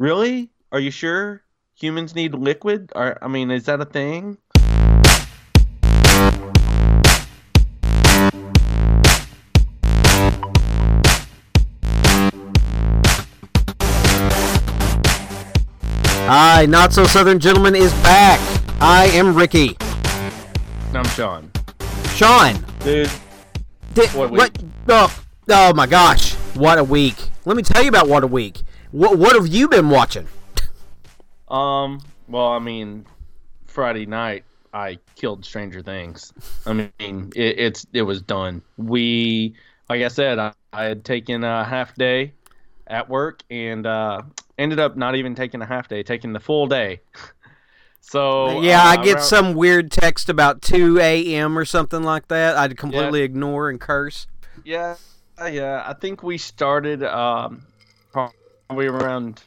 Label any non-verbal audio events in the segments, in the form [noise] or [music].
Really? Are you sure humans need liquid? Or I mean, is that a thing? Hi, Not So Southern Gentleman is back. I am Ricky. I'm Sean. Sean. Dude, Did, What what? Oh, oh my gosh. What a week. Let me tell you about what a week. What, what have you been watching? um, well, I mean, Friday night I killed Stranger Things. I mean, it, it's it was done. We, like I said, I, I had taken a half day at work and uh, ended up not even taking a half day, taking the full day. [laughs] so yeah, I uh, get around- some weird text about 2 a.m. or something like that. I'd completely ignore and curse. Yeah, yeah. I think we started um, probably around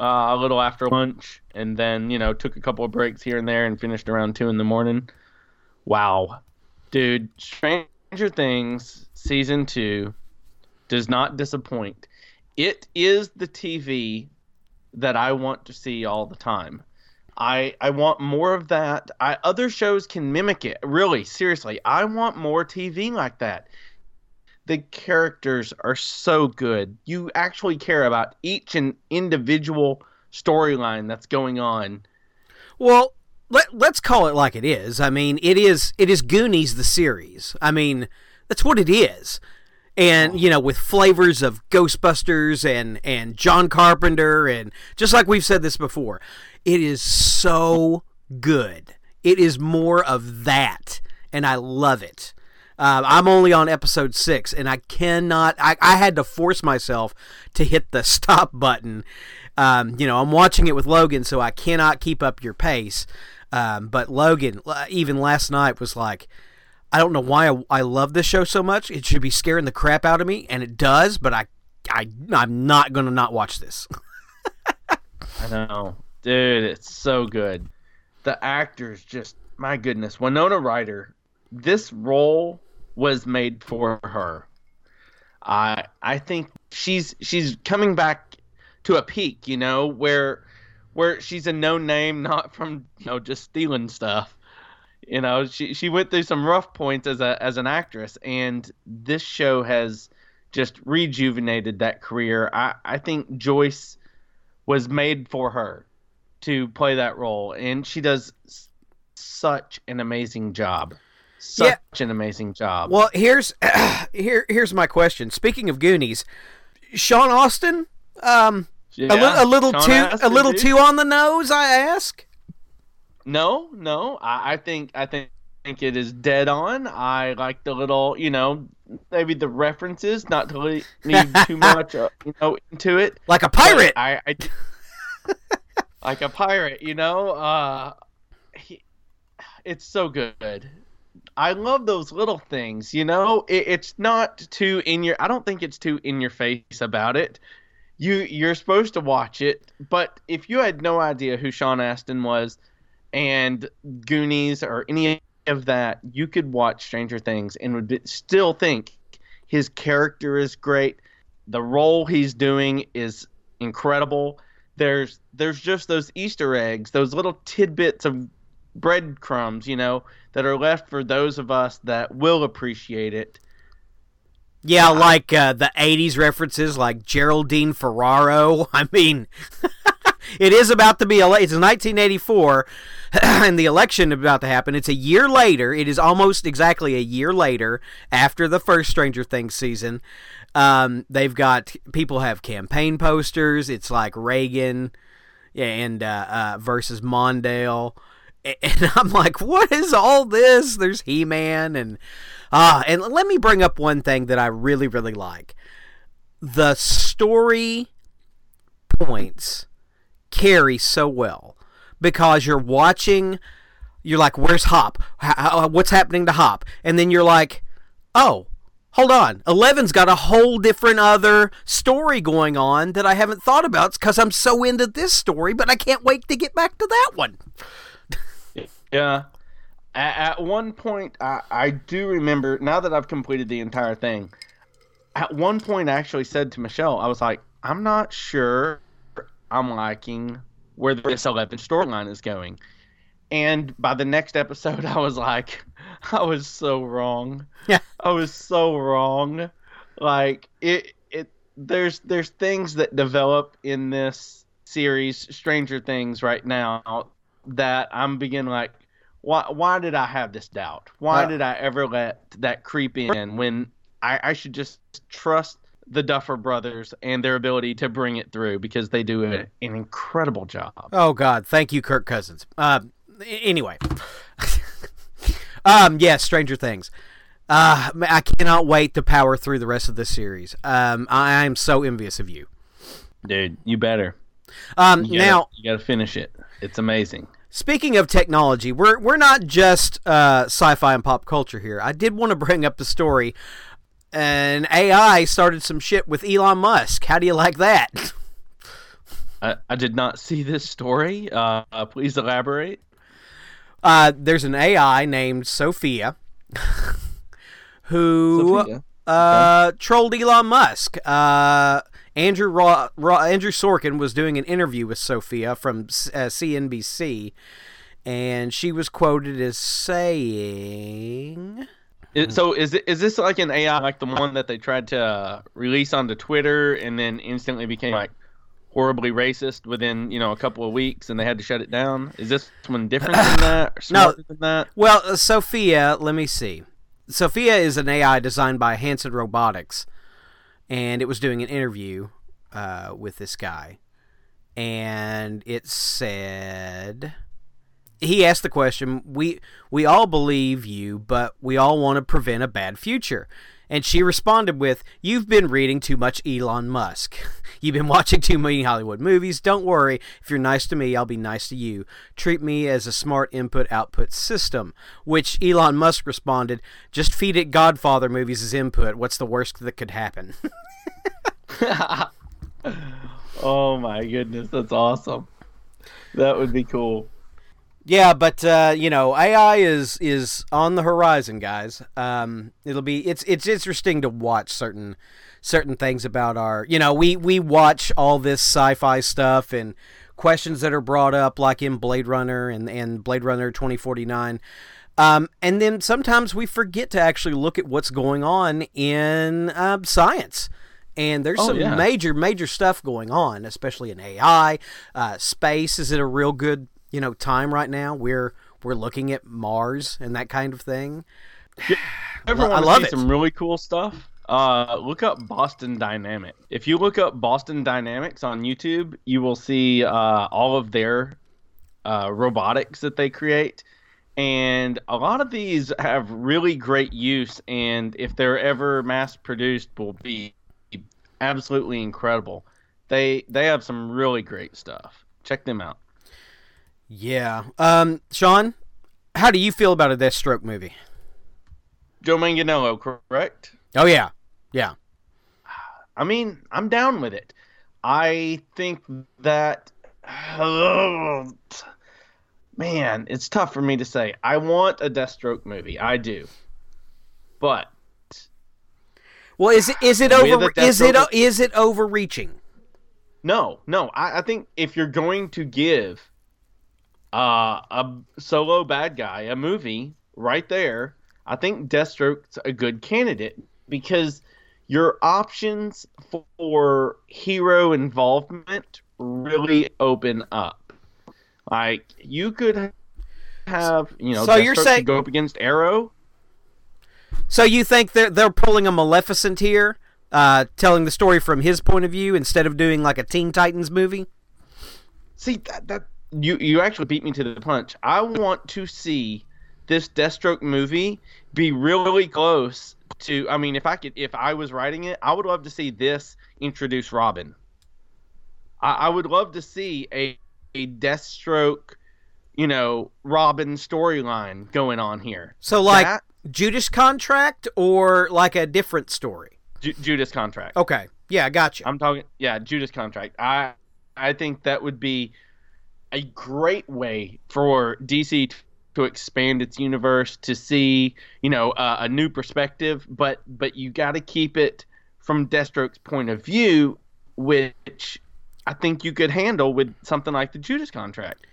uh, a little after lunch, and then you know took a couple of breaks here and there, and finished around two in the morning. Wow, dude! Stranger Things season two does not disappoint. It is the TV that I want to see all the time. I I want more of that. I other shows can mimic it. Really, seriously, I want more TV like that. The characters are so good. You actually care about each and individual storyline that's going on. Well, let, let's call it like it is. I mean, it is it is Goonies the series. I mean, that's what it is. And you know, with flavors of Ghostbusters and and John Carpenter and just like we've said this before, it is so good. It is more of that, and I love it. Uh, I'm only on episode six, and I cannot. I, I had to force myself to hit the [laughs] stop button. Um, you know, I'm watching it with Logan, so I cannot keep up your pace. Um, but Logan, even last night, was like, I don't know why I, I love this show so much. It should be scaring the crap out of me, and it does. But I, I, I'm not gonna not watch this. [laughs] I know, dude, it's so good. The actors just, my goodness, Winona Ryder. This role was made for her. I I think she's she's coming back to a peak, you know, where where she's a known name, not from you know just stealing stuff. You know, she she went through some rough points as a as an actress, and this show has just rejuvenated that career. I I think Joyce was made for her to play that role, and she does such an amazing job. Such an amazing job. Well, here's [clears throat] here here's my question. Speaking of Goonies, Sean Astin, um, a, li- a little Sean too a little dude. too on the nose, I ask. No, no. I, I think I think think it is dead on. I like the little, you know, maybe the references, not to le- [laughs] leave too much, uh, you know, into it. Like a pirate. I, I [laughs] like a pirate, you know. Uh, he, it's so good. I love those little things, you know. It, it's not too in your. I don't think it's too in your face about it. You you're supposed to watch it, but if you had no idea who Sean Astin was, and Goonies or any of that, you could watch Stranger Things and would be, still think his character is great. The role he's doing is incredible. There's there's just those Easter eggs, those little tidbits of breadcrumbs, you know, that are left for those of us that will appreciate it. Yeah, like uh, the '80s references, like Geraldine Ferraro. [laughs] I mean, [laughs] it is about to be. It's 1984, [clears throat] and the election about to happen. It's a year later. It is almost exactly a year later after the first Stranger Things season. Um, they've got people have campaign posters. It's like Reagan yeah, and uh, uh, versus Mondale. [laughs] And I'm like, what is all this? There's He Man and ah, and let me bring up one thing that I really, really like. The story points carry so well because you're watching. You're like, where's Hop? How, how- what's happening to Hop? And then you're like, oh, hold on. Eleven's got a whole different other story going on that I haven't thought about because I'm so into this story, but I can't wait to get back to that one. Yeah. At, at one point, I, I do remember, now that I've completed the entire thing, at one point I actually said to Michelle, I was like, I'm not sure I'm liking where the this 11 storyline is going. And by the next episode, [laughs] I was like, I was so wrong. Yeah. I was so wrong. Like it, it. There's there's things that develop in this series, Stranger Things, right now that I'm beginning like, why why did I have this doubt? Why Uh, did I ever let that creep in when I, I should just trust the Duffer Brothers and their ability to bring it through because they do a, an incredible job. Oh God, thank you, Kirk Cousins. Uh, anyway, [laughs] um, yes, Stranger Things. Uh, I cannot wait to power through the rest of this series. Um, I am so envious of you. Dude, you better. Um, You gotta, now, you got to finish it. It's amazing. Speaking of technology, we're we're not just uh, sci-fi and pop culture here. I did want to bring up the story. An AI started some shit with Elon Musk. How do you like that? [laughs] I, I did not see this story. Uh, uh, please elaborate. Uh, there's an AI named Sophia [laughs] who Sophia. uh, trolled Elon Musk. Andrew Ra- Ra- Andrew Sorkin was doing an interview with Sophia from uh, CNBC, and she was quoted as saying. So is it is this like an AI like the one that they tried to uh, release onto Twitter and then instantly became like horribly racist within you know a couple of weeks and they had to shut it down? Is this one different than [sighs] that? Or No. than that? Well, uh, Sophia, let me see. Sophia is an AI designed by Hanson Robotics, and it was doing an interview uh, with this guy, and it said he asked the question, "We we all believe you, but we all want to prevent a bad future." And she responded with, "You've been reading too much Elon Musk. [laughs] You've been watching [laughs] too many Hollywood movies. Don't worry. If you're nice to me, I'll be nice to you. Treat me as a smart input-output system." Which Elon Musk responded, "Just feed it Godfather movies as input. What's the worst that could happen?" [laughs] [laughs] oh my goodness, that's awesome. That would be cool. Yeah, but uh, you know, AI is is on the horizon, guys. Um, it'll be it's it's interesting to watch certain certain things about our. You know, we we watch all this sci-fi stuff and questions that are brought up, like in Blade Runner and and Blade Runner twenty forty nine. Um, and then sometimes we forget to actually look at what's going on in uh, science. And there's Oh, some yeah. major, major stuff going on, especially in AI. Uh, space is at a real good, you know, time right now. We're we're looking at Mars and that kind of thing. Ever [sighs] I love it. some really cool stuff? Uh, look up Boston Dynamic. If you look up Boston Dynamics on YouTube, you will see uh, all of their uh, robotics that they create. And a lot of these have really great use, and if they're ever mass produced, will be absolutely incredible. They they have some really great stuff. Check them out. Yeah. Um, Sean, how do you feel about a Deathstroke movie? Joe Manganiello, correct? Oh yeah, yeah. I mean, I'm down with it. I think that [sighs] man, it's tough for me to say. I want a Deathstroke movie. I do. But Well, is it is it over? Is it is it overreaching? no, no. I, I think if you're going to give uh, a solo bad guy a movie right there, I think Deathstroke's a good candidate because your options for hero involvement really open up. Like you could have, you know, So you're saying- go up against Arrow. So you think they're they're pulling a Maleficent here, uh, telling the story from his point of view instead of doing like a Teen Titans movie? See that that you you actually beat me to the punch. I want to see this Deathstroke movie be really close to. I mean, if I could, if I was writing it, I would love to see this introduce Robin. I, I would love to see a a Deathstroke, you know, Robin storyline going on here. So like That- Judas Contract or like a different story? Ju- Judas contract. Okay, yeah, I got you. I'm talking, yeah, Judas contract. I I think that would be a great way for DC to expand its universe to see, you know, uh, a new perspective. But but you got to keep it from Deathstroke's point of view, which I think you could handle with something like the Judas contract.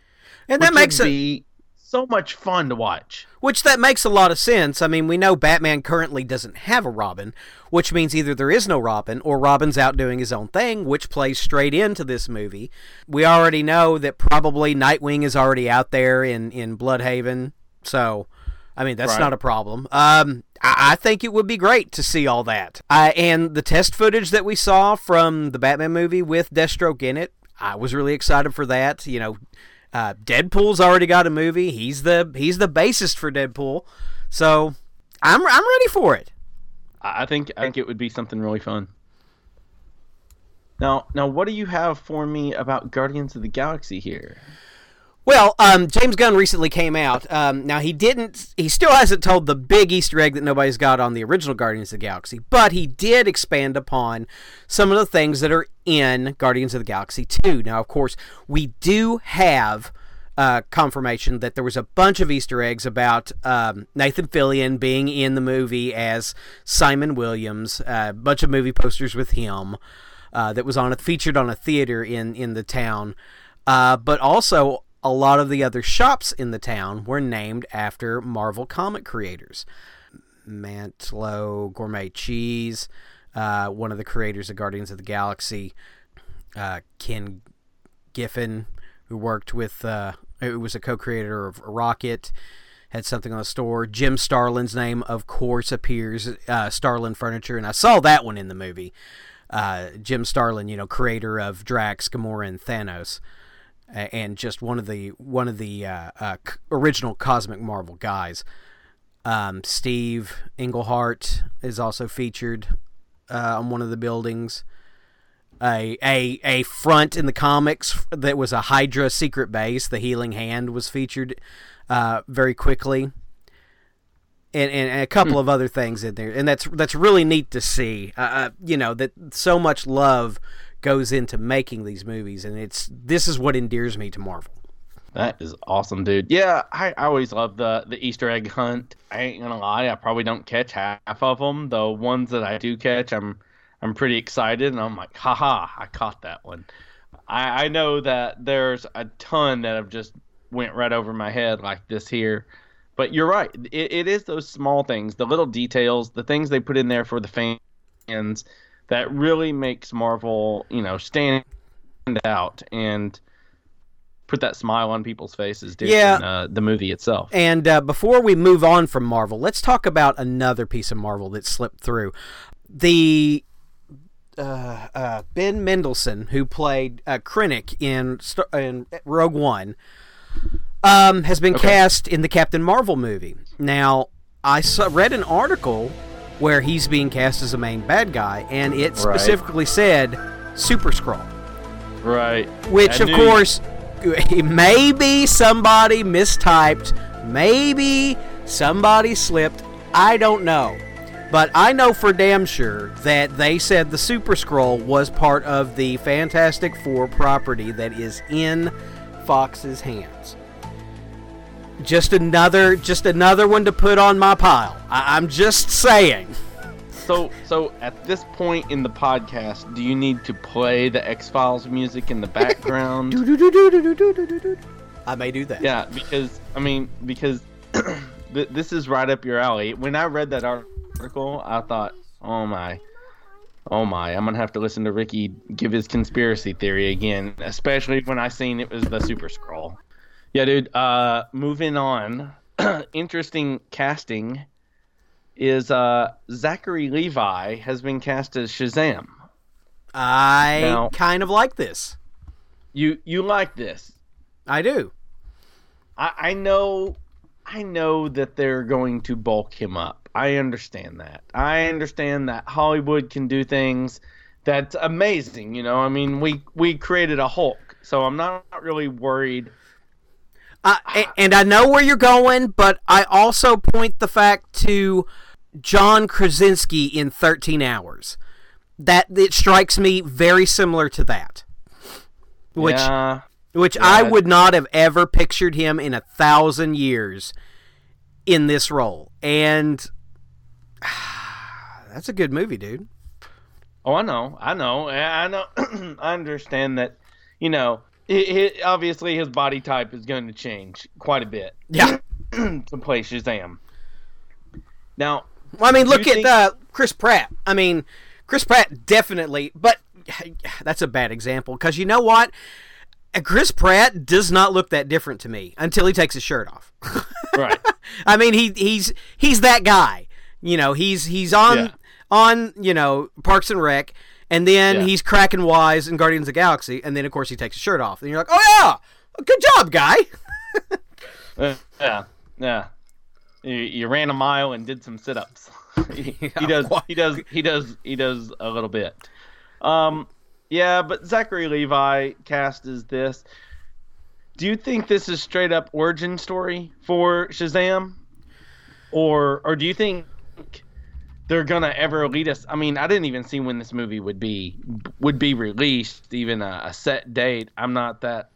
And that makes it be so much fun to watch. Which that makes a lot of sense. I mean, we know Batman currently doesn't have a Robin, which means either there is no Robin or Robin's out doing his own thing, which plays straight into this movie. We already know that probably Nightwing is already out there in in Blüdhaven, so I mean that's Right. not a problem. Um, I, I think it would be great to see all that. I, and the test footage that we saw from the Batman movie with Deathstroke in it, I was really excited for that. You know, uh, Deadpool's already got a movie. He's the he's the bassist for Deadpool, so I'm I'm ready for it. I think I think it would be something really fun. Now, now, what do you have for me about Guardians of the Galaxy here? Well, um, James Gunn recently came out. Um, now he didn't. He still hasn't told the big Easter egg that nobody's got on the original Guardians of the Galaxy, but he did expand upon some of the things that are in Guardians of the Galaxy 2. Now, of course, we do have uh, confirmation that there was a bunch of Easter eggs about um, Nathan Fillion being in the movie as Simon Williams. A bunch of movie posters with him uh, that was on a, featured on a theater in in the town, uh, but also a lot of the other shops in the town were named after Marvel comic creators. Mantlo Gourmet Cheese, uh, one of the creators of Guardians of the Galaxy, uh, Ken Giffen, who worked with, uh, who was a co-creator of Rocket, had something on the store. Jim Starlin's name, of course, appears. Uh, Starlin Furniture, and I saw that one in the movie. Uh, Jim Starlin, you know, creator of Drax, Gamora, and Thanos, and just one of the one of the uh, uh, c- original Cosmic Marvel guys. Um, Steve Englehart is also featured uh, on one of the buildings. A, a a front in the comics that was a Hydra secret base. The Healing Hand was featured uh, very quickly, and, and, and a couple of other things in there, and that's that's really neat to see. Uh, Uh, you know that so much love goes into making these movies, and it's this is what endears me to Marvel. That is awesome, dude. Yeah, I, I always love the the Easter egg hunt. I ain't gonna lie, I probably don't catch half of them. The ones that I do catch, I'm I'm pretty excited, and I'm like, haha, I caught that one. I, I know that there's a ton that have just went right over my head like this here. But you're right. It, it is those small things, the little details, the things they put in there for the fans that really makes Marvel, you know, stand out and put that smile on people's faces during Yeah. uh, the movie itself. And uh, before we move on from Marvel, let's talk about another piece of Marvel that slipped through. The uh, uh, Ben Mendelsohn, who played uh, Krennic in in Rogue One, um, has been Okay. cast in the Captain Marvel movie. Now, I saw, read an article where he's being cast as a main bad guy, and it Right. specifically said Super Skrull Right. which I of knew- course [laughs] maybe somebody mistyped maybe somebody slipped i don't know but i know for damn sure that they said the Super Skrull was part of the fantastic four property that is in fox's hands just another just another one to put on my pile I, i'm just saying So, so at this point in the podcast, do you need to play the X Files music in the background? i may do that yeah, because I mean, because [clears throat] th- this is right up your alley. When I read that article, I thought, oh my, oh my, I'm gonna have to listen to Ricky give his conspiracy theory again, especially when I seen it was the Super Skrull. Yeah, dude. Uh, moving on. [clears throat] Interesting casting is uh Zachary Levi has been cast as Shazam. i Now- kind of like this You you like this? i do I, I know I know that they're going to bulk him up. I understand that. I understand that Hollywood can do things that's amazing, you know. I mean, we we created a Hulk, so I'm not really worried. Uh, and I know where you're going, but I also point the fact to John Krasinski in 13 Hours. That it strikes me very similar to that. Which yeah, which I would not have ever pictured him in a thousand years in this role. And [sighs] that's a good movie, dude. Oh, I know, I know, I know. [clears throat] I understand that. You know, it, obviously his body type is going to change quite a bit. Yeah. [clears throat] to play Shazam. Now, well, I mean, look at think- uh, Chris Pratt. I mean, Chris Pratt definitely, but [sighs] that's a bad example because you know what? Chris Pratt does not look that different to me until he takes his shirt off. [laughs] right? I mean, he he's he's that guy. You know, he's he's on Yeah. on you know Parks and Rec, and then Yeah. he's cracking wise in Guardians of the Galaxy, and then of course he takes his shirt off, and you're like, oh yeah, good job, guy. [laughs] Uh, yeah, yeah. You, you ran a mile and did some sit-ups. [laughs] he, he does. He does. He does. He does a little bit. Um, yeah, but Zachary Levi cast as this. Do you think this is straight up origin story for Shazam, or or do you think they're gonna ever lead us? I mean, I didn't even see when this movie would be would be released, even a, a set date. I'm not that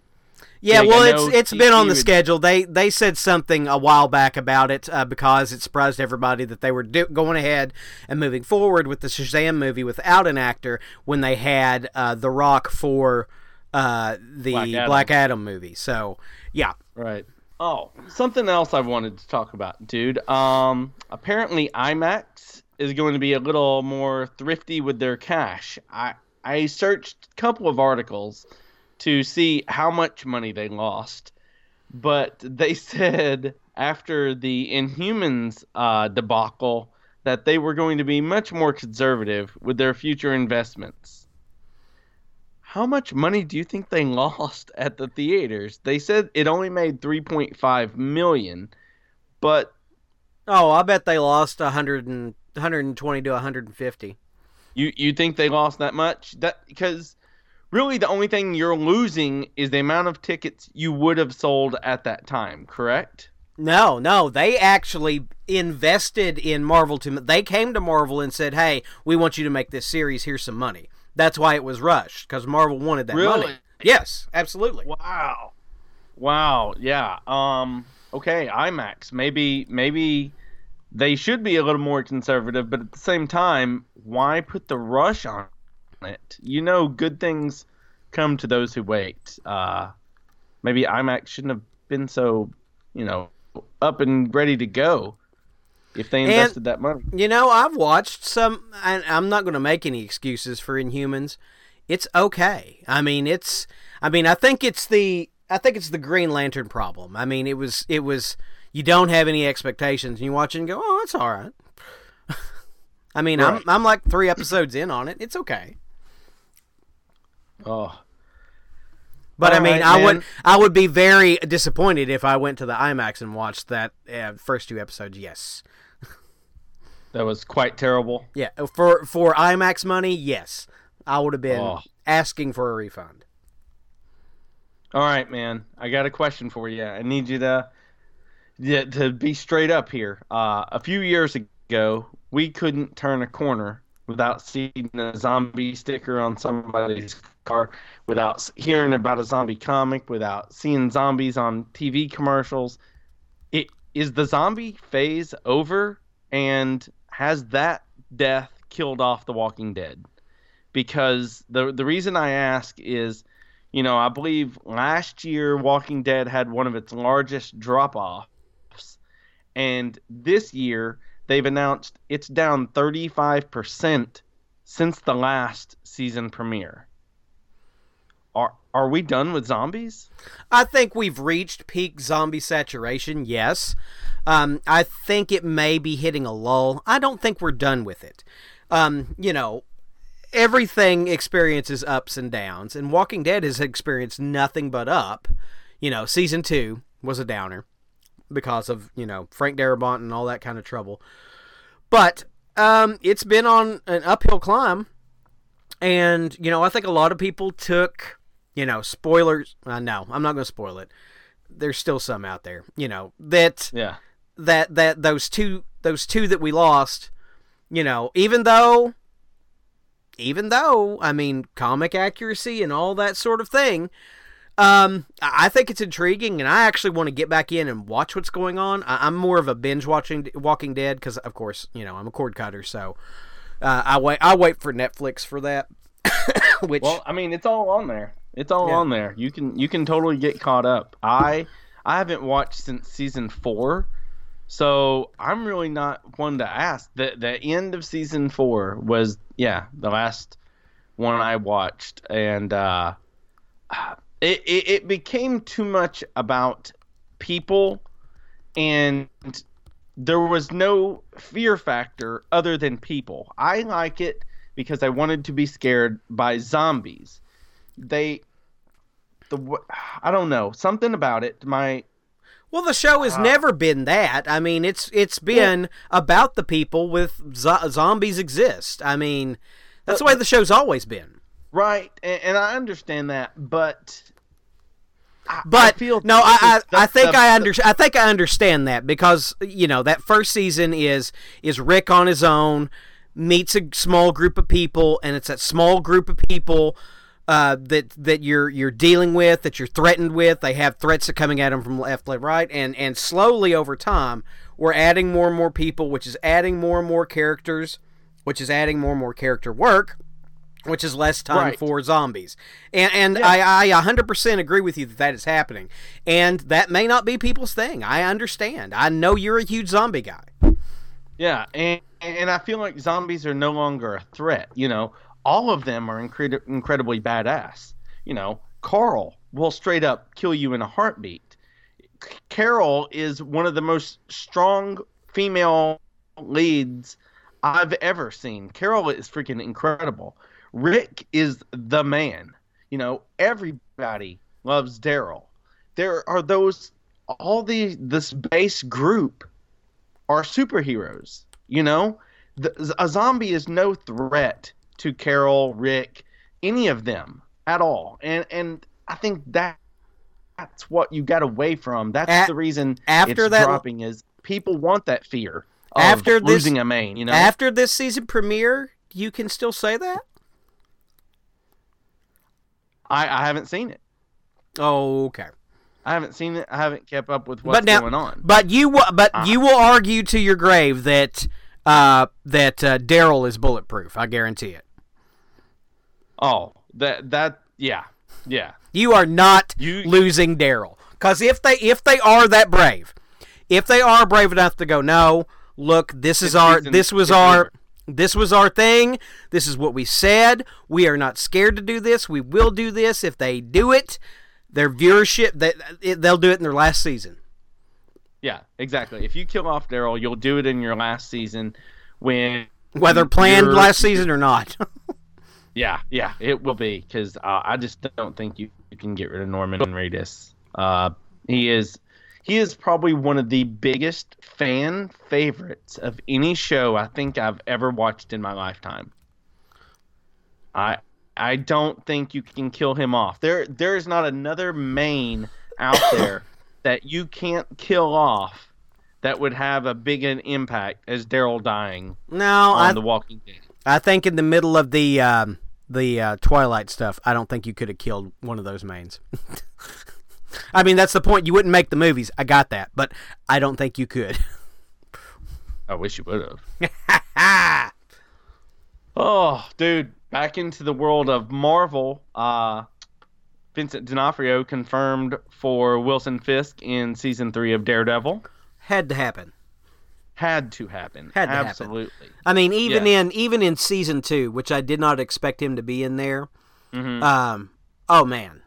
Yeah, Like, well, it's it's been on the would- schedule. They they said something a while back about it uh, because it surprised everybody that they were do- going ahead and moving forward with the Shazam movie without an actor when they had uh, The Rock for uh, the Black Black Adam. Adam. movie. So yeah, Right. Oh, something else I wanted to talk about, dude. Um, apparently IMAX is going to be a little more thrifty with their cash. I I searched a couple of articles to see how much money they lost, but they [laughs] said after the Inhumans uh, debacle that they were going to be much more conservative with their future investments. How much money do you think they [laughs] lost at the theaters? They said it only made 3.5 million, but oh, I bet they lost a hundred and 120 to 150. you you think they lost that much? That because really the only thing you're losing is the amount of tickets you would have sold at that time, correct? No, no, they actually invested in Marvel to they came to Marvel and said, "Hey, we want you to make this series. Here's some money." That's why it was rushed because Marvel wanted that money. Really? Yes, absolutely. Wow. Wow. Yeah. Um. Okay. IMAX. Maybe. Maybe they should be a little more conservative, but at the same time, why put the rush on it? You know, good things come to those who wait. Uh, maybe IMAX shouldn't have been so, you know, up and ready to go if they And- invested that money. You know, I've watched some, and I'm not going to make any excuses for Inhumans. It's okay. I mean, it's. I mean, I think it's the. I think it's the Green Lantern problem. I mean, it was. It was. You don't have any expectations, and you watch it and go, "Oh, it's all right." [laughs] I mean, Right. I'm I'm like three episodes in on it. It's okay. Oh. But I mean, right, I would. I would be very disappointed if I went to the IMAX and watched that uh, first two episodes. Yes, [laughs] That was quite terrible. yeah, for for IMAX money, yes, I would have been Oh. asking for a refund. All right, man. I got a question for you. I need you to yeah, to be straight up here. Uh, a few years ago, we couldn't turn a corner without seeing a zombie sticker on somebody's car, without hearing about a zombie comic, without seeing zombies on TV commercials. It is the zombie phase over, and has that death killed off The Walking Dead? Because the the reason I ask is you know, I believe last year Walking Dead had one of its largest drop offs. And this year they've announced it's down 35% since the last season premiere. Are are we done with zombies? I think we've reached peak zombie saturation. Yes, um, I think it may be hitting a lull. I don't think we're done with it. Um, you know, everything experiences ups and downs, and Walking Dead has experienced nothing but up. You know, season two was a downer because of you know Frank Darabont and all that kind of trouble, but um, it's been on an uphill climb, and you know I think a lot of people took you know spoilers. Uh, no, I'm not going to spoil it. There's still some out there, you know that Yeah. that that those two those two that we lost, you know, even though even though I mean comic accuracy and all that sort of thing, um, I think it's intriguing, and I actually want to get back in and watch what's going on. I, I'm more of a binge watching Walking Dead because, of course, you know I'm a cord cutter, so uh, I wait. I wait for Netflix for that. [coughs] Which Well, I mean, it's all on there. It's all Yeah. on there. You can you can totally get caught up. I I haven't watched since season four, so I'm really not one to ask. The the end of season four was yeah the last one I watched, and uh, it, it it became too much about people, and there was no fear factor other than people. I like it because I wanted to be scared by zombies. They the I don't know something about it. My Well, the show has Uh, never been that. I mean, it's it's been about the people with zo- zombies exist. I mean, that's the way the show's always been. right, and, and I understand that, but But I feel no, I I, I think I under I think I understand that because you know that first season is is Rick on his own meets a small group of people, and it's that small group of people. Uh, that that you're you're dealing with, that you're threatened with. They have threats that coming at them from left, left, right, and and slowly over time, we're adding more and more people, which is adding more and more characters, which is adding more and more character work, which is less time Right. for zombies. And and I, I 100% agree with you that that is happening. And that may not be people's thing. I understand. I know you're a huge zombie guy. Yeah, and and I feel like zombies are no longer a threat. You know, all of them are incred- incredibly badass. You know, Carl will straight up kill you in a heartbeat. Carol is one of the most strong female leads I've ever seen. Carol is freaking incredible. Rick is the man. You know, everybody loves Daryl. There are those all the this base group are superheroes. You know, the, a zombie is no threat to Carol, Rick, any of them at all. And and I think that that's what you got away from. That's A- the reason after that- dropping is people want that fear of After this- losing a main. You know, After this season premiere, you can still say that? I I haven't seen it. Oh, okay. I haven't seen it. I haven't kept up with what's but now, going on. But you but Ah. you will argue to your grave that uh, that uh, Daryl is bulletproof. I guarantee it. Oh, that that yeah yeah. You are not You- losing Daryl. Because if they if they are that brave, if they are brave enough to go, no, look, this is our this was our over." This was our thing. This is what we said. We are not scared to do this. We will do this. If they do it, their viewership they, they'll do it in their last season. Yeah, exactly. If you kill off Daryl, you'll do it in your last season when Whether planned last season or not. [laughs] Yeah, yeah, it will be because uh, I just don't think you, you can get rid of Norman Reedus. Uh, he is he is probably one of the biggest fan favorites of any show I think I've ever watched in my lifetime. I I don't think you can kill him off. There there is not another main out [coughs] there that you can't kill off that would have a big an impact as Daryl dying no, on I, The Walking Dead. I think in the middle of the um, the uh, Twilight stuff, I don't think you could have killed one of those mains. [laughs] I mean, that's the point. You wouldn't make the movies. I got that, but I don't think you could. I wish you would have. [laughs] Oh, dude, back into the world of Marvel. Uh, Vincent D'Onofrio confirmed for Wilson Fisk in season three of Daredevil. Had to happen. Had to happen. Had to happen. Absolutely. I mean, even Yeah. in even in season two, which I did not expect him to be in there. Mhm. Um, oh man,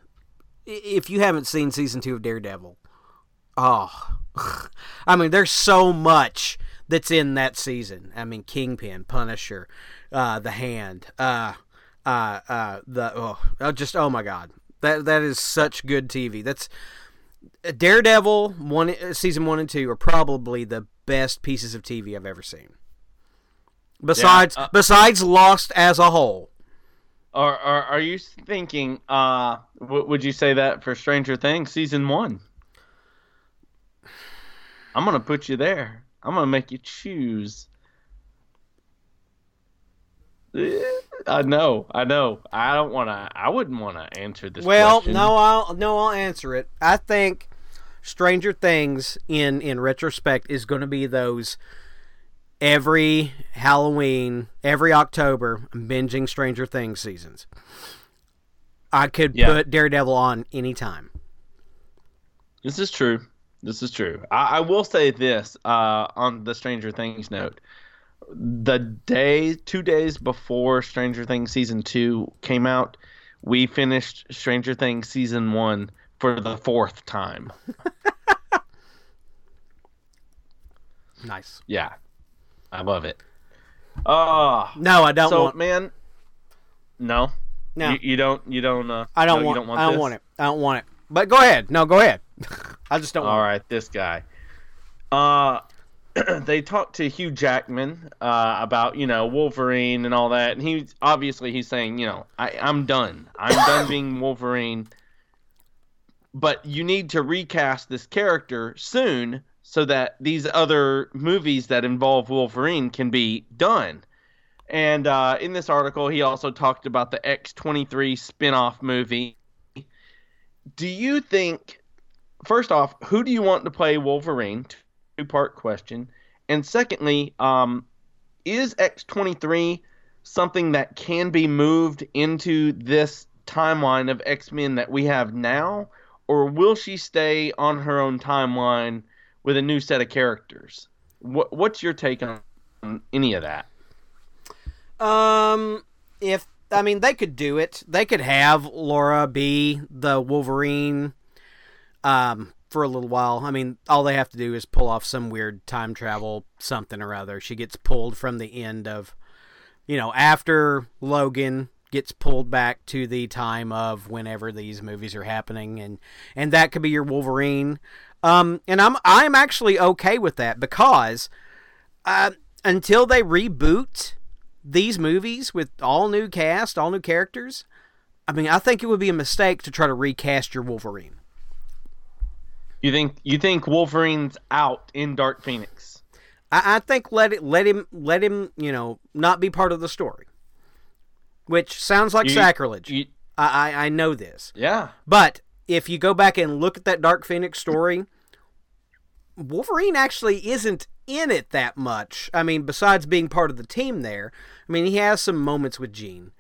if you haven't seen season two of Daredevil, oh, [laughs] I mean, there's so much that's in that season. I mean, Kingpin, Punisher, uh, the Hand, uh, uh, uh, the oh, oh, just oh my God, that that is such good TV. That's Daredevil one season one and two are probably the best pieces of TV I've ever seen. Besides, uh, besides Lost as a whole. Are, are are you thinking? Uh, w- would you say that for Stranger Things season one? I'm gonna put you there. I'm gonna make you choose. I know, I know. I don't want to. I wouldn't want to answer this. Well, question. no, I'll no, I'll answer it. I think Stranger Things, in in retrospect, is going to be those every Halloween, every October, I'm binging Stranger Things seasons. I could Yeah. put Daredevil on anytime. This is true. This is true. I, I will say this uh, on the Stranger Things note. The day, two days before Stranger Things season two came out, we finished Stranger Things season one for the fourth time. [laughs] Nice. Yeah, I love it. Oh, No, I don't so want. man, no, No, you, you don't, you don't. Uh, I don't no, want. Don't want I don't this? want it. I don't want it. But go ahead. No, go ahead. [laughs] I just don't. All want right, this guy. Uh, [clears throat] they talked to Hugh Jackman uh, about you know Wolverine and all that, and he obviously he's saying you know I I'm done. I'm done [coughs] being Wolverine. But you need to recast this character soon so that these other movies that involve Wolverine can be done. And uh, in this article, he also talked about the X23 spin off movie. Do you think first off, who do you want to play Wolverine? Two part question. And secondly, um, is X23 something that can be moved into this timeline of X Men that we have now? Or will she stay on her own timeline with a new set of characters? What, what's your take on any of that? Um, if I mean they could do it, they could have Laura be the Wolverine, um, for a little while. I mean, all they have to do is pull off some weird time travel something or other. She gets pulled from the end of, you know, after Logan gets pulled back to the time of whenever these movies are happening, and and that could be your Wolverine. Um, and I'm I'm actually okay with that because, uh, until they reboot these movies with all new cast, all new characters, I mean, I think it would be a mistake to try to recast your Wolverine. You think you think Wolverine's out in Dark Phoenix? I, I think let it let him let him you know not be part of the story, which sounds like You- sacrilege. You, I, I I know this, yeah. but if you go back and look at that Dark Phoenix story, Wolverine actually isn't in it that much. I mean, besides being part of the team there, I mean, he has some moments with Jean,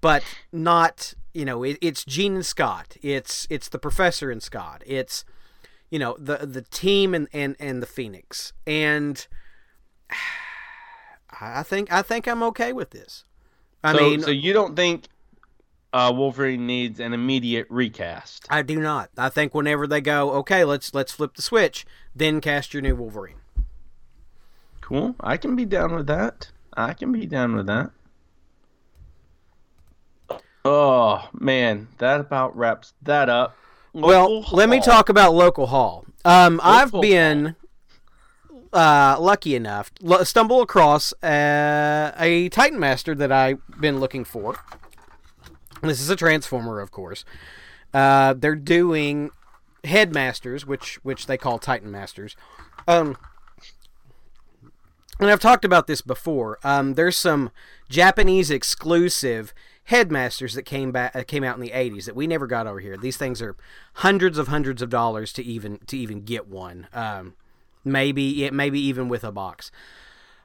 but not, you know, it, it's Jean and Scott. It's it's the professor and Scott. It's you know, the the team and and and the Phoenix. And [sighs] I think I think I'm okay with this. I so, mean, so you don't think uh, Wolverine needs an immediate recast? I do not. I think whenever they go, okay, let's let's flip the switch, then cast your new Wolverine. Cool. I can be down with that. I can be down with that. Oh man, that about wraps that up. well, Local let me talk about local hall. Um, I've Local been uh, lucky enough stumble across uh, a Titan Master that I've been looking for. This is a Transformer, of course. Uh, they're doing Headmasters, which which they call Titan Masters. Um, and I've talked about this before. Um, there's some Japanese exclusive headmasters that came back uh, came out in the 80s that we never got over here. These things are hundreds of hundreds of dollars to even to even get one. Um, maybe it maybe even with a box.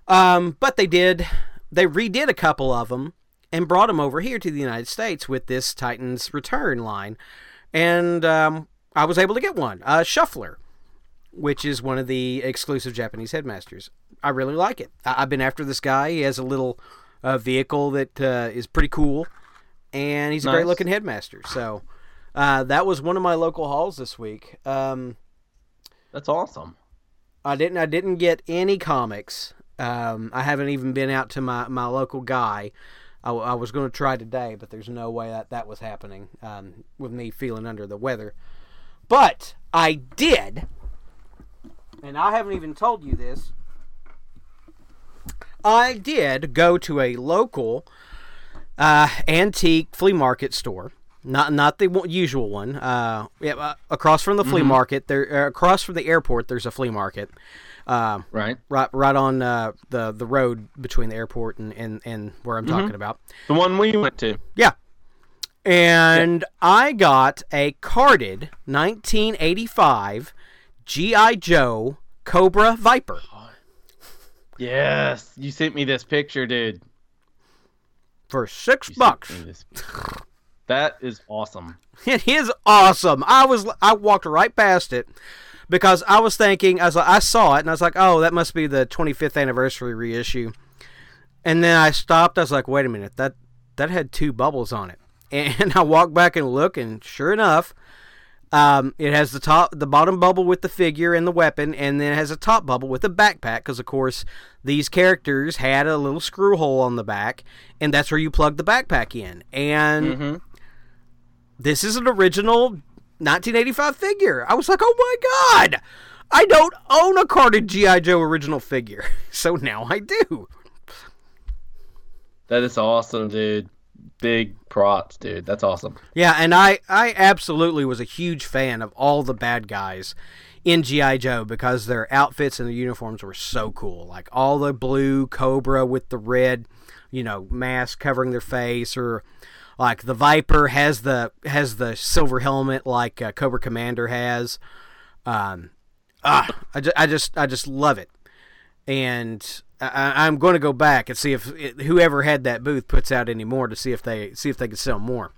Um, but they did they redid a couple of them and brought them over here to the United States with this Titans Return line, and um, I was able to get one, a Shuffler which is one of the exclusive Japanese headmasters. I really like it. I- I've been after this guy. He has a little uh, vehicle that uh, is pretty cool, and he's a great looking headmaster. So uh, that was one of my local hauls this week. Um, That's awesome. I didn't. I didn't get any comics. Um, I haven't even been out to my, my local guy. I, I was going to try today, but there's no way that that was happening um, with me feeling under the weather. But I did, and I haven't even told you this. I did go to a local uh, antique flea market store. Not not the usual one. Uh, yeah, uh, across from the flea market, there uh, across from the airport, there's a flea market. Uh, Right. right right on uh, the the road between the airport and, and, and where I'm talking about. The one we went to. Yeah. And I got a carded 1985 GI Joe Cobra Viper. Yes, you sent me this picture, dude. For six You bucks. [laughs] That is awesome. It is awesome. I was I walked right past it because I was thinking I was like I saw it and I was like, oh, that must be the 25th anniversary reissue. And then I stopped. I was like, wait a minute, that that had two bubbles on it. [laughs] And I walked back and look, and sure enough, um, it has the top, the bottom bubble with the figure and the weapon, and then it has a top bubble with the backpack. Because of course, these characters had a little screw hole on the back, and that's where you plug the backpack in. And Mm-hmm. this is an original 1985 figure. I was like, oh my god, I don't own a carded GI Joe original figure, [laughs] so now I do. That is awesome, dude. Big props, dude. That's awesome. Yeah, and I I absolutely was a huge fan of all the bad guys in GI Joe because their outfits and their uniforms were so cool. Like all the blue Cobra with the red, you know, mask covering their face, or like the Viper has the has the silver helmet like uh, Cobra Commander has. Um, ah, I just, I just I just love it, and I, I'm going to go back and see if whoever had that booth puts out any more to see if they see if they can sell more.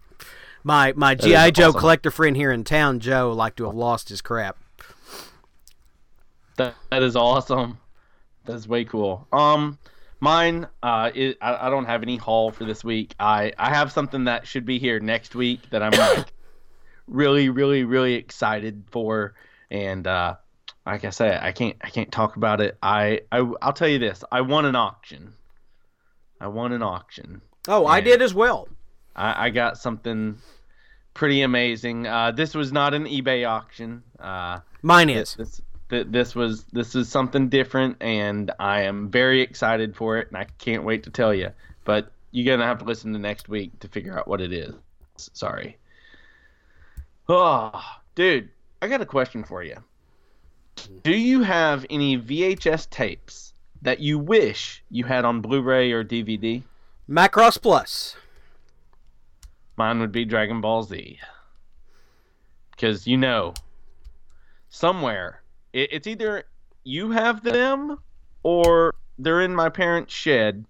[laughs] my my is GI Joe awesome. collector friend here in town, Joe, like to have lost his crap. That, that is awesome. That's way cool. Um, mine. Uh, it, I, I don't have any haul for this week. I I have something that should be here next week that I'm like really, really, really excited for. And uh, like I said, I can't I can't talk about it. I, I I'll tell you this. I won an auction. I won an auction. Oh, I did as well. I, I got something pretty amazing. Uh, this was not an eBay auction. Uh, Mine is. this th- this was this is something different, and I am very excited for it, and I can't wait to tell you. But you're gonna have to listen to next week to figure out what it is. Sorry. Oh, dude, I got a question for you. Do you have any VHS tapes that you wish you had on Blu-ray or DVD? Macross Plus. Mine would be Dragon Ball Z. Because you know, somewhere it, it's either you have them or they're in my parents' shed.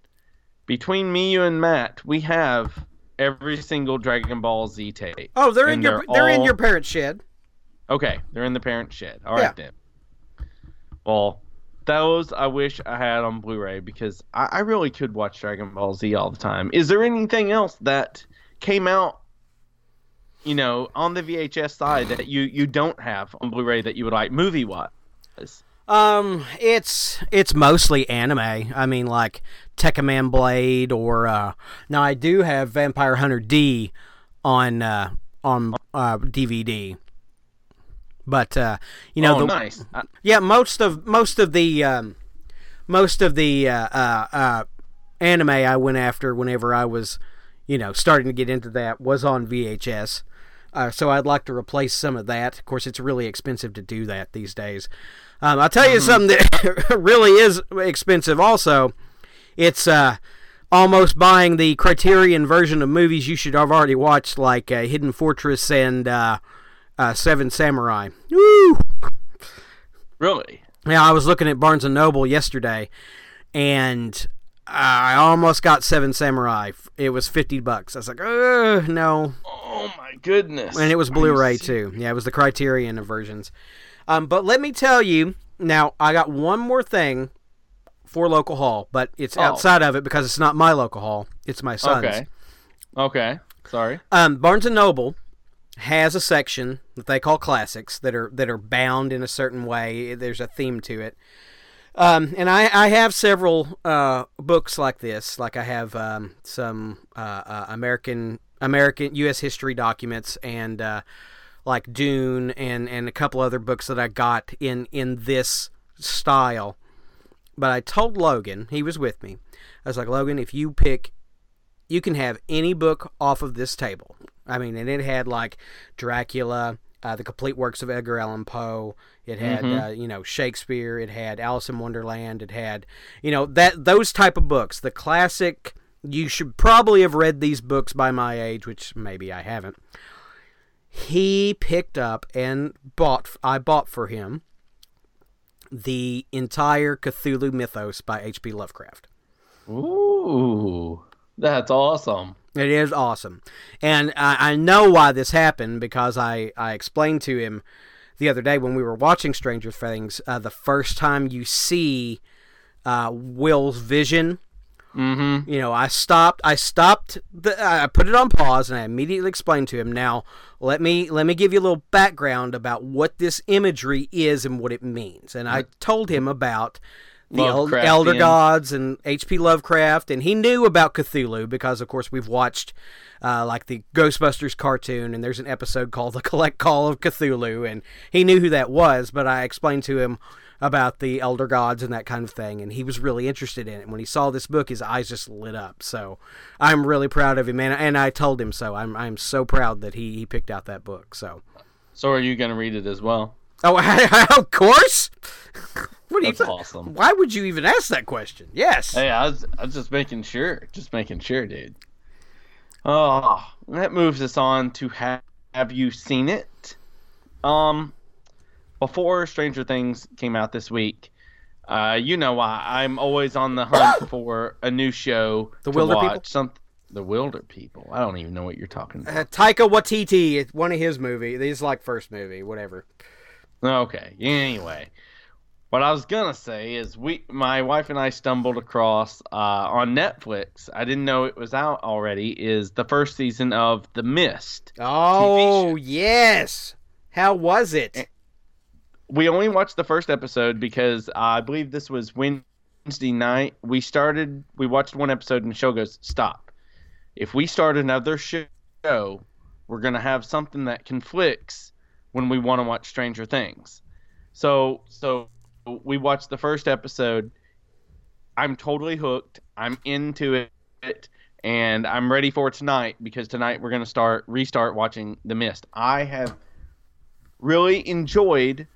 Between me, you, and Matt, we have every single Dragon Ball Z tape. Oh, they're in your they're they're in your parent's shed. Okay, they're in the parent shed. All right Yeah. then. Well, those I wish I had on Blu-ray because I, I really could watch Dragon Ball Z all the time. Is there anything else that came out, you know, on the VHS side that you you don't have on Blu-ray that you would like movie Um, it's it's mostly anime. I mean, like Tekkaman Blade, or uh, now I do have Vampire Hunter D on uh, on uh, DVD. But uh, you know, oh, the, nice. Yeah, most of most of the um, most of the uh, uh, uh, anime I went after whenever I was, you know, starting to get into that was on VHS. Uh, so I'd like to replace some of that. Of course, it's really expensive to do that these days. Um, I'll tell you something that [laughs] really is expensive. Also, it's uh, almost buying the Criterion version of movies you should have already watched, like uh, Hidden Fortress and uh, uh, Seven Samurai. Woo! really? Yeah, I was looking at Barnes and Noble yesterday, and I almost got Seven Samurai. It was fifty bucks. I was like, no, Oh my goodness. and it was Blu-ray too. Yeah, it was the Criterion versions. Um, but let me tell you, now I got one more thing for local haul, but it's Oh. outside of it because it's not my local haul. It's my son's. Okay. Okay. Sorry. Um, Barnes and Noble has a section that they call classics that are that are bound in a certain way. There's a theme to it. Um, and I, I have several uh, books like this. Like I have um, some uh, uh, American American U.S. history documents and uh, like Dune and, and a couple other books that I got in in this style. But I told Logan, he was with me. I was like, Logan, if you pick you can have any book off of this table. I mean, and it had like Dracula, uh, the complete works of Edgar Allan Poe. It had Mhm. uh, you know Shakespeare. It had Alice in Wonderland. It had you know that those type of books. The classic. You should probably have read these books by my age, which maybe I haven't. He picked up and bought. I bought for him the entire Cthulhu mythos by H.P. Lovecraft. Ooh, that's awesome. It is awesome. And I, I know why this happened because I, I explained to him the other day when we were watching Stranger Things, uh, the first time you see uh, Will's vision. Mm-hmm. You know, I stopped. I stopped. The, I put it on pause, and I immediately explained to him. Now, let me let me give you a little background about what this imagery is and what it means. And I told him about the Elder Gods and H.P. Lovecraft, and he knew about Cthulhu because, of course, we've watched uh, like the Ghostbusters cartoon, and there's an episode called "The Collect Call of Cthulhu," and he knew who that was. But I explained to him about the Elder Gods and that kind of thing, and he was really interested in it. When he saw this book, his eyes just lit up. So I'm really proud of him, and, and I told him so. I'm I'm so proud that he he picked out that book. So. So are you gonna read it as well? Oh, [laughs] of course. [laughs] What do you? That's awesome. Why would you even ask that question? Yes. Hey, I was, I was just making sure, just making sure, dude. Oh, that moves us on to have, have you seen it? Um, before Stranger Things came out this week, uh, you know why I'm always on the hunt [coughs] for a new show The to Wilder watch. People? Some, the Wilderpeople. I don't even know what you're talking about. Uh, Taika Waititi, it's one of his movie. His like first movie, whatever. Okay. Anyway, what I was gonna say is we, my wife and I, stumbled across uh, on Netflix. I didn't know it was out already. Is the first season of The Mist? Oh yes. How was it? We only watched the first episode because I believe this was Wednesday night. We started. We watched one episode and the show goes stop. If we start another show, we're gonna have something that conflicts when we want to watch Stranger Things. So so we watched the first episode. I'm totally hooked. I'm into it, and I'm ready for tonight because tonight we're gonna start restart watching The Mist. I have really enjoyed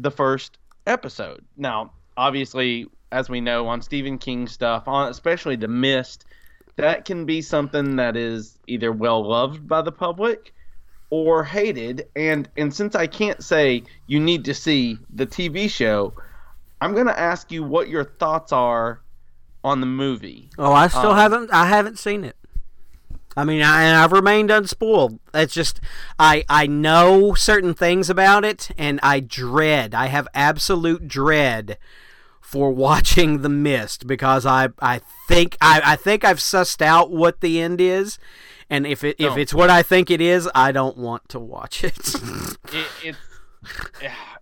the first episode. Now, obviously, as we know on Stephen King stuff, on especially The Mist, that can be something that is either well loved by the public or hated. And and since I can't say you need to see the TV show, I'm gonna ask you what your thoughts are on the movie. Oh, I still Um, haven't. I haven't seen it. I mean, I, and I've remained unspoiled. It's just I I know certain things about it, and I dread. I have absolute dread for watching The Mist because I I think I, I think I've sussed out what the end is, and if it if it's what I think it is, I don't want to watch it. [laughs] It, it's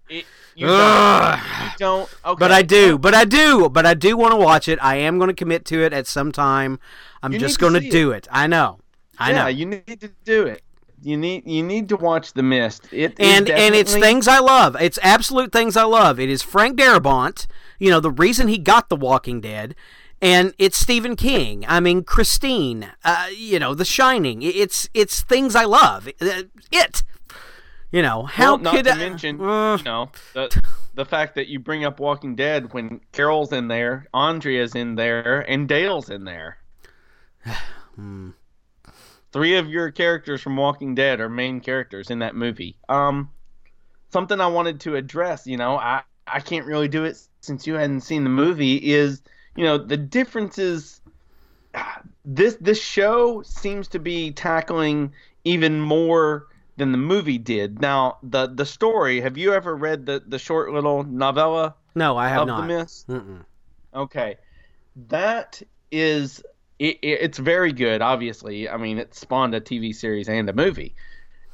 it, you, don't, you don't. Okay, But I do, but I do, but I do want to watch it. I am going to commit to it at some time. I'm You just going to see it. do it. I know, I yeah, know. you need to do it. You need you need to watch The Mist. It and and it's things I love. It's absolute things I love. It is Frank Darabont. You know the reason he got The Walking Dead, and it's Stephen King. I mean Christine. Uh, you know The Shining. It's it's things I love. Uh, It. You know how well, not could to I, mention, Uh, you know, the the fact that you bring up Walking Dead when Carol's in there, Andrea's in there, and Dale's in there. [sighs] hmm. Three of your characters from Walking Dead are main characters in that movie. Um, something I wanted to address, you know, I I can't really do it since you hadn't seen the movie. Is you know the differences. This this show seems to be tackling even more than the movie did. Now the the story. Have you ever read the the short little novella no, I have of not. the Mist? Mm-mm. Okay, that is it, it- it's very good. Obviously, I mean it spawned a TV series and a movie,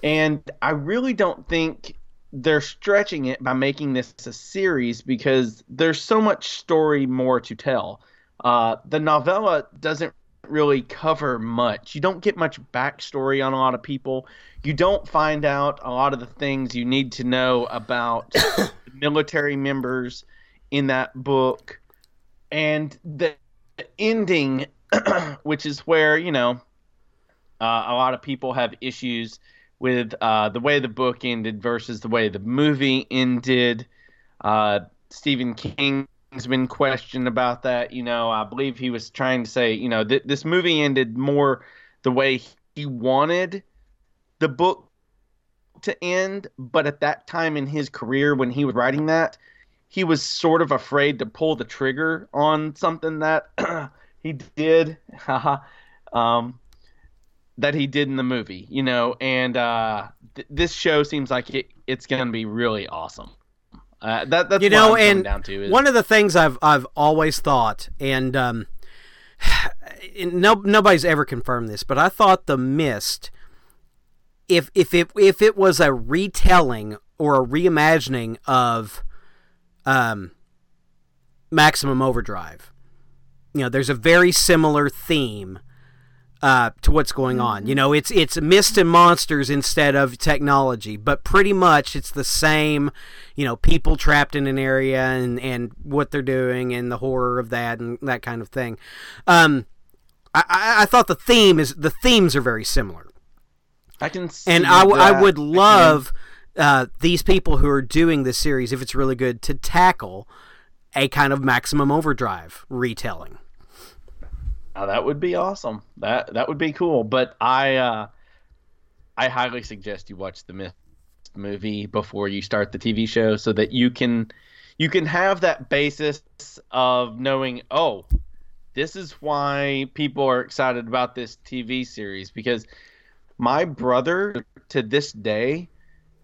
and I really don't think they're stretching it by making this a series because there's so much story more to tell. Uh, the novella doesn't really cover much. You don't get much backstory on a lot of people. You don't find out a lot of the things you need to know about [coughs] military members in that book and the ending [coughs] which is where you know uh, a lot of people have issues with uh, the way the book ended versus the way the movie ended uh, stephen king's been questioned about that you know i believe he was trying to say you know th- this movie ended more the way he wanted the book to end but at that time in his career when he was writing that he was sort of afraid to pull the trigger on something that [clears throat] he did. [laughs] um, that he did in the movie, you know, and uh, th- this show seems like it, it's going to be really awesome. Uh, that, that's you know, and down to is... one of the things I've I've always thought, and um, [sighs] no nobody's ever confirmed this, but I thought the Mist, if if it if it was a retelling or a reimagining of, um, Maximum Overdrive, you know, there's a very similar theme uh, to what's going on. You know, it's it's mist and monsters instead of technology, but pretty much it's the same. You know, people trapped in an area and and what they're doing and the horror of that and that kind of thing. Um, I, I thought the theme is the themes are very similar. I can and I, w- I would love uh, these people who are doing this series, if it's really good, to tackle a kind of maximum overdrive retelling. Now, that would be awesome. That that would be cool. But I uh, I highly suggest you watch the Mist movie before you start the TV show, so that you can you can have that basis of knowing. Oh, this is why people are excited about this TV series because my brother to this day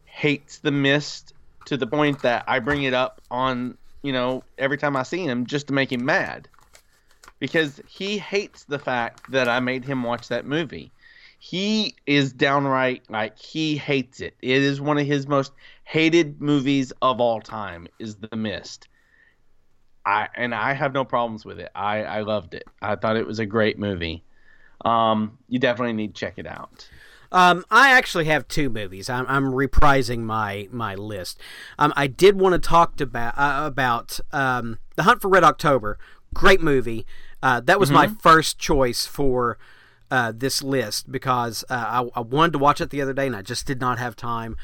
hates the mist to the point that I bring it up on you know every time I see him just to make him mad because he hates the fact that I made him watch that movie. He is downright like he hates it. It is one of his most hated movies of all time is The Mist. I and I have no problems with it. I I loved it. I thought it was a great movie. Um, you definitely need to check it out. Um, I actually have two movies. I'm, I'm reprising my my list. Um, I did want to talk about uh, about um, the Hunt for Red October. Great movie. Uh, that was mm-hmm. my first choice for uh, this list because uh, I, I, wanted to watch it the other day and I just did not have time.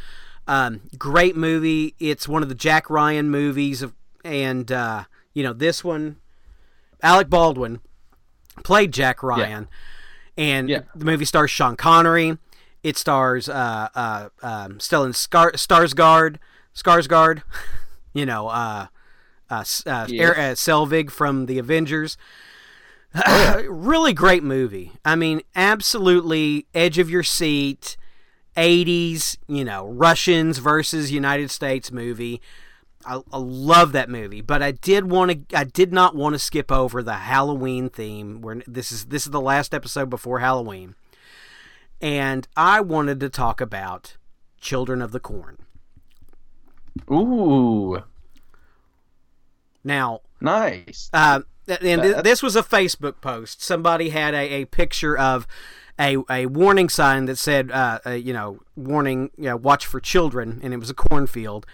Um, great movie. It's one of the Jack Ryan movies, of, and uh, you know this one, Alec Baldwin played Jack Ryan, yeah. and yeah. the movie stars Sean Connery. It stars uh, uh, um, Stellan Scar- Skarsgård, Skarsgård, [laughs] you know, uh, yes. uh, Selvig from the Avengers. Oh, [laughs] really great movie. I mean, absolutely edge of your seat, 80s, you know, Russians versus United States movie. I, I love that movie, but I did want to. I did not want to skip over the Halloween theme. Where this is this is the last episode before Halloween, and I wanted to talk about Children of the Corn. Ooh. Now, nice. Uh, and th- this was a Facebook post. Somebody had a, a picture of a, a warning sign that said, uh, uh, you know, warning, you know, watch for children, and it was a cornfield.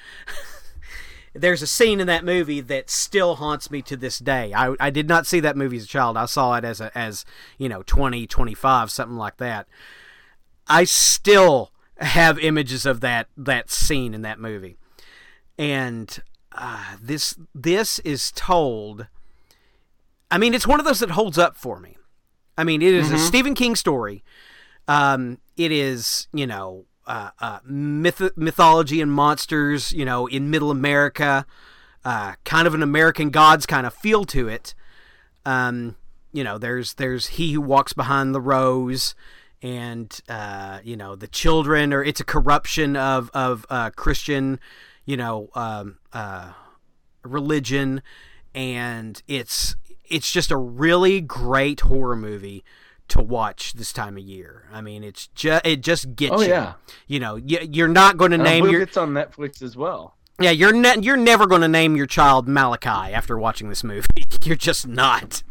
[laughs] There's a scene in that movie that still haunts me to this day. I, I did not see that movie as a child. I saw it as a, as you know 20, 25, something like that. I still have images of that that scene in that movie, and uh, this this is told I mean, it's one of those that holds up for me. I mean, it is mm-hmm. a Stephen King story. Um, it is, you know, uh, uh, myth- mythology and monsters, you know, in Middle America, uh, kind of an American Gods kind of feel to it. Um, you know, there's there's he who walks behind the rose, and uh, you know the children, or it's a corruption of of uh, Christian, you know, um, uh, religion, and it's it's just a really great horror movie to watch this time of year. I mean, it's just it just gets oh, you. Yeah. You know, you, are not going to name your. It's on Netflix as well. Yeah, you're ne- you're never going to name your child Malachi after watching this movie. [laughs] you're just not.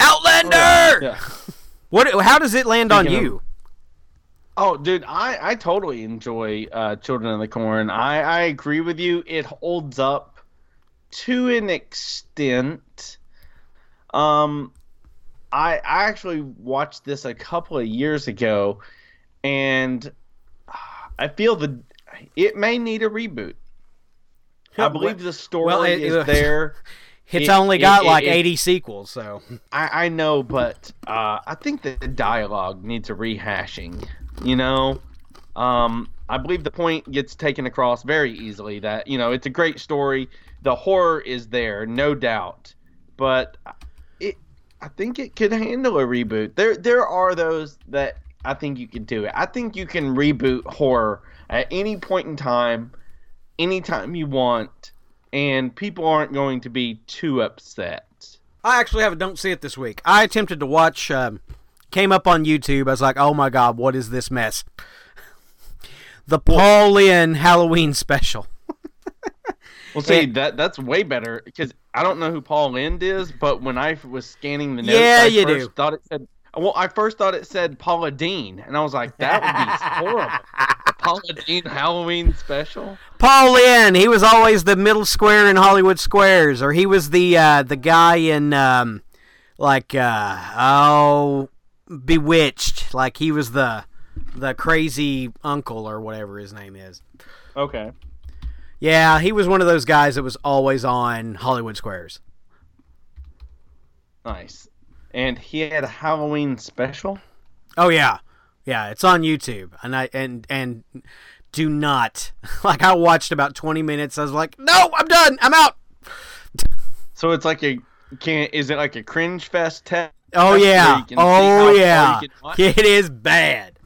Outlander. Oh, yeah. What? How does it land Speaking on you? Of, oh, dude, I I totally enjoy uh, Children of the Corn. I I agree with you. It holds up to an extent. Um, I I actually watched this a couple of years ago, and I feel the it may need a reboot. I believe the story well, it, is there. [laughs] It's it, only got it, like 80 sequels, so. I, I know, but uh, I think that the dialogue needs a rehashing. You know, um, I believe the point gets taken across very easily that you know it's a great story. The horror is there, no doubt, but I think it could handle a reboot. There there are those that I think you can do it. I think you can reboot horror at any point in time, anytime you want, and people aren't going to be too upset. I actually have a Don't See It this week. I attempted to watch, um, came up on YouTube. I was like, oh my god, what is this mess? The Paul Lynde Halloween special. Well, see that that's way better because I don't know who Paul Lynde is, but when I was scanning the notes, Yeah, I you first do. thought it said. Well, I first thought it said Paula Deen, and I was like, that would be [laughs] horrible. Paula Deen Halloween special. Paul Lynde, he was always the middle square in Hollywood Squares, or he was the uh, the guy in um, like uh, oh Bewitched, like he was the the crazy uncle or whatever his name is. Okay. Yeah, he was one of those guys that was always on Hollywood Squares. Nice. And he had a Halloween special. Oh yeah, yeah, it's on YouTube, and I and and do not [laughs] like I watched about twenty minutes. I was like, no, I'm done, I'm out. [laughs] So it's like a can is it like a cringe fest test? Oh yeah, you can see oh, how oh yeah, you can watch? [laughs] it is bad.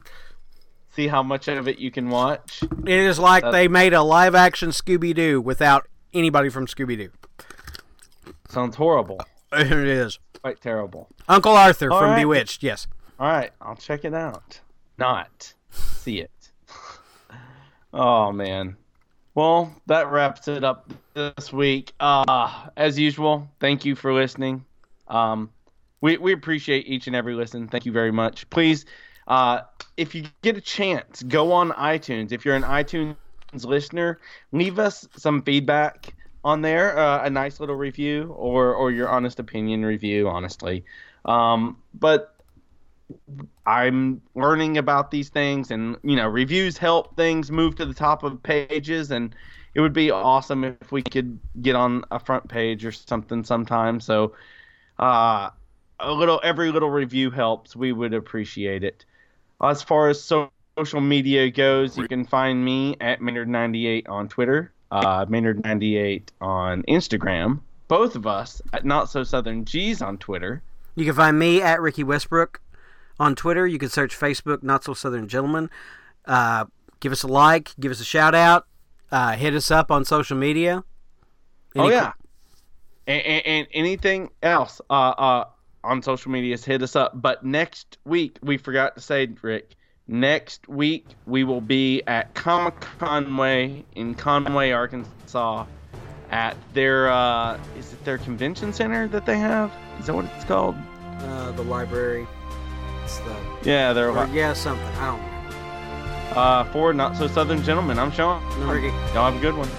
See how much of it you can watch. It is like That's- they made a live action Scooby Doo without anybody from Scooby Doo. Sounds horrible. [laughs] It is Quite terrible. Uncle Arthur All from right. Bewitched. Yes. All right, I'll check it out. Not see it. [laughs] oh man. Well, that wraps it up this week. Uh, as usual, thank you for listening. Um, we we appreciate each and every listen. Thank you very much. Please, uh, if you get a chance, go on iTunes. If you're an iTunes listener, leave us some feedback on there, uh, a nice little review or or your honest opinion review, honestly. Um, but I'm learning about these things, and you know, reviews help things move to the top of pages, and it would be awesome if we could get on a front page or something sometime. So, uh, a little, every little review helps. We would appreciate it. As far as so- social media goes, you can find me at Maynard98 on Twitter, uh, Maynard98 on Instagram. Both of us at Not So Southern G's on Twitter. You can find me at Ricky Westbrook on Twitter. You can search Facebook Not So Southern Gentleman. Uh, give us a like, give us a shout out, uh, hit us up on social media. oh Any- yeah, and, and, and anything else uh, uh, on social medias, hit us up. But next week, we forgot to say, Rick. Next week we will be at Comic Conway in Conway, Arkansas, at their uh, is it their convention center that they have? Is that what it's called? Uh, the library. It's the Yeah, they're or, yeah something. I don't know. uh, for not so southern gentlemen. I'm Sean. No. Y'all have a good one.